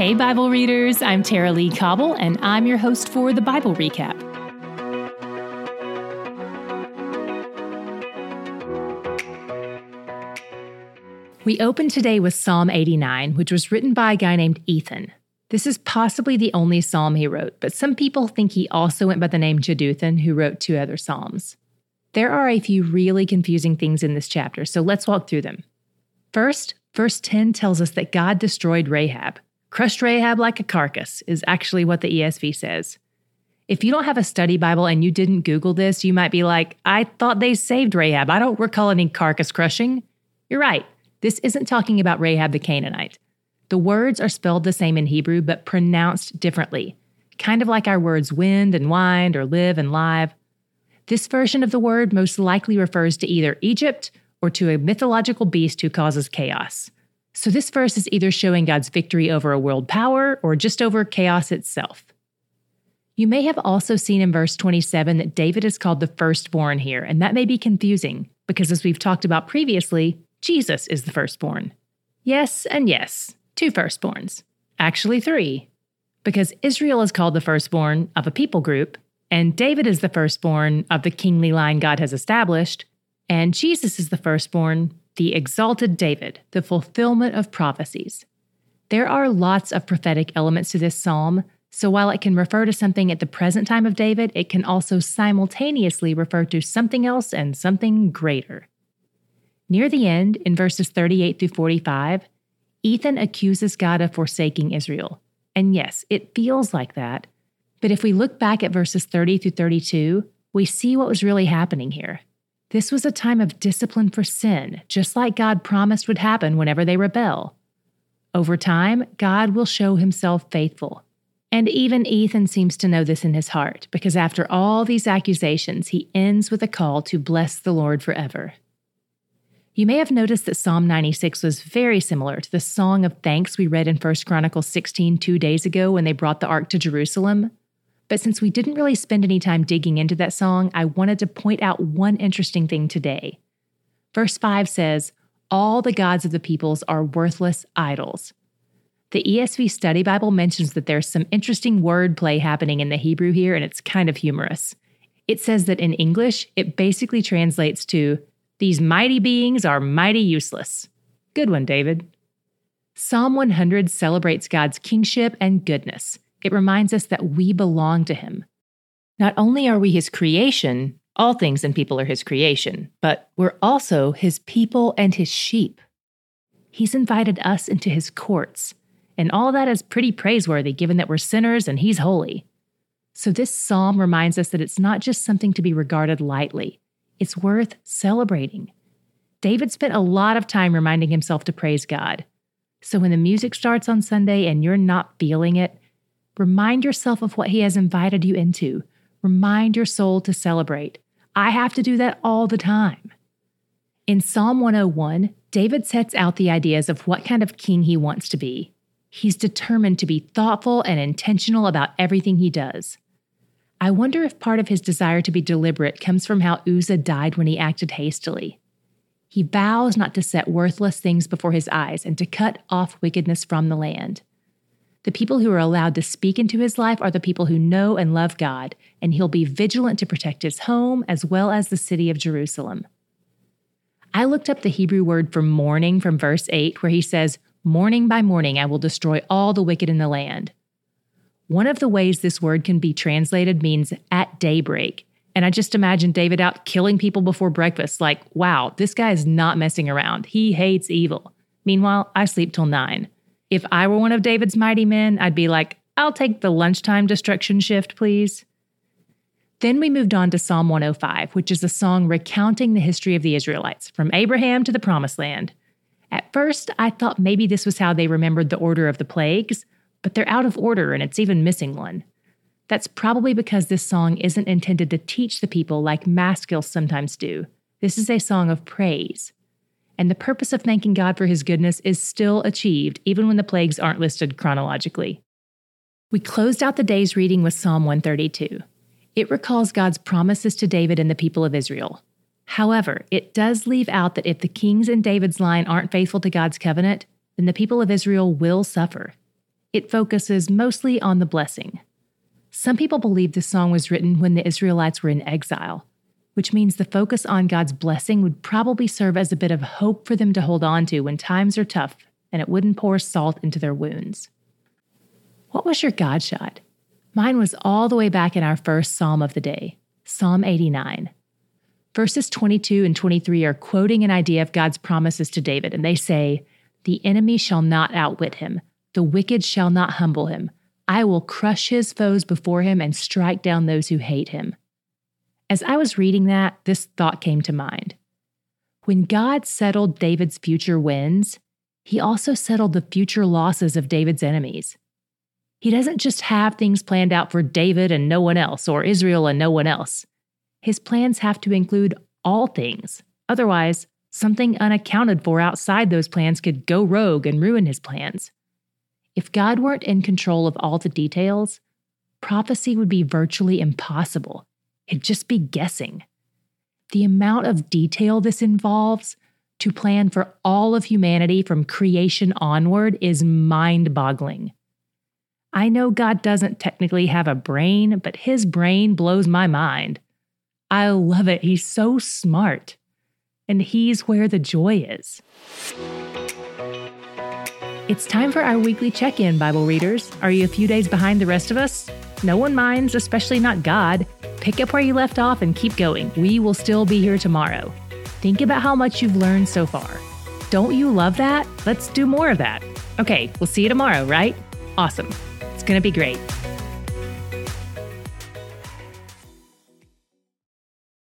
Hey, Bible readers, I'm Tara-Leigh Cobble, and I'm your host for the Bible Recap. We open today with Psalm 89, which was written by a guy named Ethan. This is possibly the only psalm he wrote, but some people think he also went by the name Jeduthun, who wrote two other psalms. There are a few really confusing things in this chapter, so let's walk through them. First, verse 10 tells us that God destroyed Rahab. Crushed Rahab like a carcass is actually what the ESV says. If you don't have a study Bible and you didn't Google this, you might be like, I thought they saved Rahab. I don't recall any carcass crushing. You're right. This isn't talking about Rahab the Canaanite. The words are spelled the same in Hebrew, but pronounced differently, kind of like our words wind and wind or live and live. This version of the word most likely refers to either Egypt or to a mythological beast who causes chaos. So this verse is either showing God's victory over a world power or just over chaos itself. You may have also seen in verse 27 that David is called the firstborn here, and that may be confusing because, as we've talked about previously, Jesus is the firstborn. Yes, and yes, two firstborns. Actually, three. Because Israel is called the firstborn of a people group, and David is the firstborn of the kingly line God has established, and Jesus is the firstborn, the exalted David, the fulfillment of prophecies. There are lots of prophetic elements to this psalm, so while it can refer to something at the present time of David, it can also simultaneously refer to something else and something greater. Near the end, in verses 38 through 45, Ethan accuses God of forsaking Israel. And yes, it feels like that. But if we look back at verses 30 through 32, we see what was really happening here. This was a time of discipline for sin, just like God promised would happen whenever they rebel. Over time, God will show himself faithful. And even Ethan seems to know this in his heart, because after all these accusations, he ends with a call to bless the Lord forever. You may have noticed that Psalm 96 was very similar to the song of thanks we read in 1 Chronicles 16 two days ago when they brought the ark to Jerusalem. But since we didn't really spend any time digging into that song, I wanted to point out one interesting thing today. Verse 5 says, All the gods of the peoples are worthless idols. The ESV Study Bible mentions that there's some interesting wordplay happening in the Hebrew here, and it's kind of humorous. It says that in English, it basically translates to these mighty beings are mighty useless. Good one, David. Psalm 100 celebrates God's kingship and goodness. It reminds us that we belong to Him. Not only are we His creation, all things and people are His creation, but we're also His people and His sheep. He's invited us into His courts, and all that is pretty praiseworthy given that we're sinners and He's holy. So, this psalm reminds us that it's not just something to be regarded lightly, it's worth celebrating. David spent a lot of time reminding himself to praise God. So when the music starts on Sunday and you're not feeling it, remind yourself of what he has invited you into. Remind your soul to celebrate. I have to do that all the time. In Psalm 101, David sets out the ideas of what kind of king he wants to be. He's determined to be thoughtful and intentional about everything he does. I wonder if part of his desire to be deliberate comes from how Uzzah died when he acted hastily. He vows not to set worthless things before his eyes and to cut off wickedness from the land. The people who are allowed to speak into his life are the people who know and love God, and he'll be vigilant to protect his home as well as the city of Jerusalem. I looked up the Hebrew word for morning from verse 8, where he says, Morning by morning I will destroy all the wicked in the land. One of the ways this word can be translated means at daybreak. And I just imagine David out killing people before breakfast. Like, wow, this guy is not messing around. He hates evil. Meanwhile, I sleep till nine. If I were one of David's mighty men, I'd be like, I'll take the lunchtime destruction shift, please. Then we moved on to Psalm 105, which is a song recounting the history of the Israelites, from Abraham to the Promised Land. At first, I thought maybe this was how they remembered the order of the plagues, but they're out of order and it's even missing one. That's probably because this song isn't intended to teach the people like maskils sometimes do. This is a song of praise. And the purpose of thanking God for his goodness is still achieved, even when the plagues aren't listed chronologically. We closed out the day's reading with Psalm 132. It recalls God's promises to David and the people of Israel. However, it does leave out that if the kings in David's line aren't faithful to God's covenant, then the people of Israel will suffer. it focuses mostly on the blessing. Some people believe this song was written when the Israelites were in exile, which means the focus on God's blessing would probably serve as a bit of hope for them to hold on to when times are tough and it wouldn't pour salt into their wounds. What was your God shot? Mine was all the way back in our first psalm of the day, Psalm 89. Verses 22 and 23 are quoting an idea of God's promises to David, and they say, The enemy shall not outwit him, the wicked shall not humble him. I will crush his foes before him and strike down those who hate him. As I was reading that, this thought came to mind. When God settled David's future wins, he also settled the future losses of David's enemies. He doesn't just have things planned out for David and no one else, or Israel and no one else. His plans have to include all things. Otherwise, something unaccounted for outside those plans could go rogue and ruin his plans. If God weren't in control of all the details, prophecy would be virtually impossible. It'd just be guessing. The amount of detail this involves to plan for all of humanity from creation onward is mind boggling. I know God doesn't technically have a brain, but his brain blows my mind. I love it. He's so smart. And he's where the joy is. It's time for our weekly check in, Bible readers. Are you a few days behind the rest of us? No one minds, especially not God. Pick up where you left off and keep going. We will still be here tomorrow. Think about how much you've learned so far. Don't you love that? Let's do more of that. Okay, we'll see you tomorrow, right? Awesome. It's going to be great.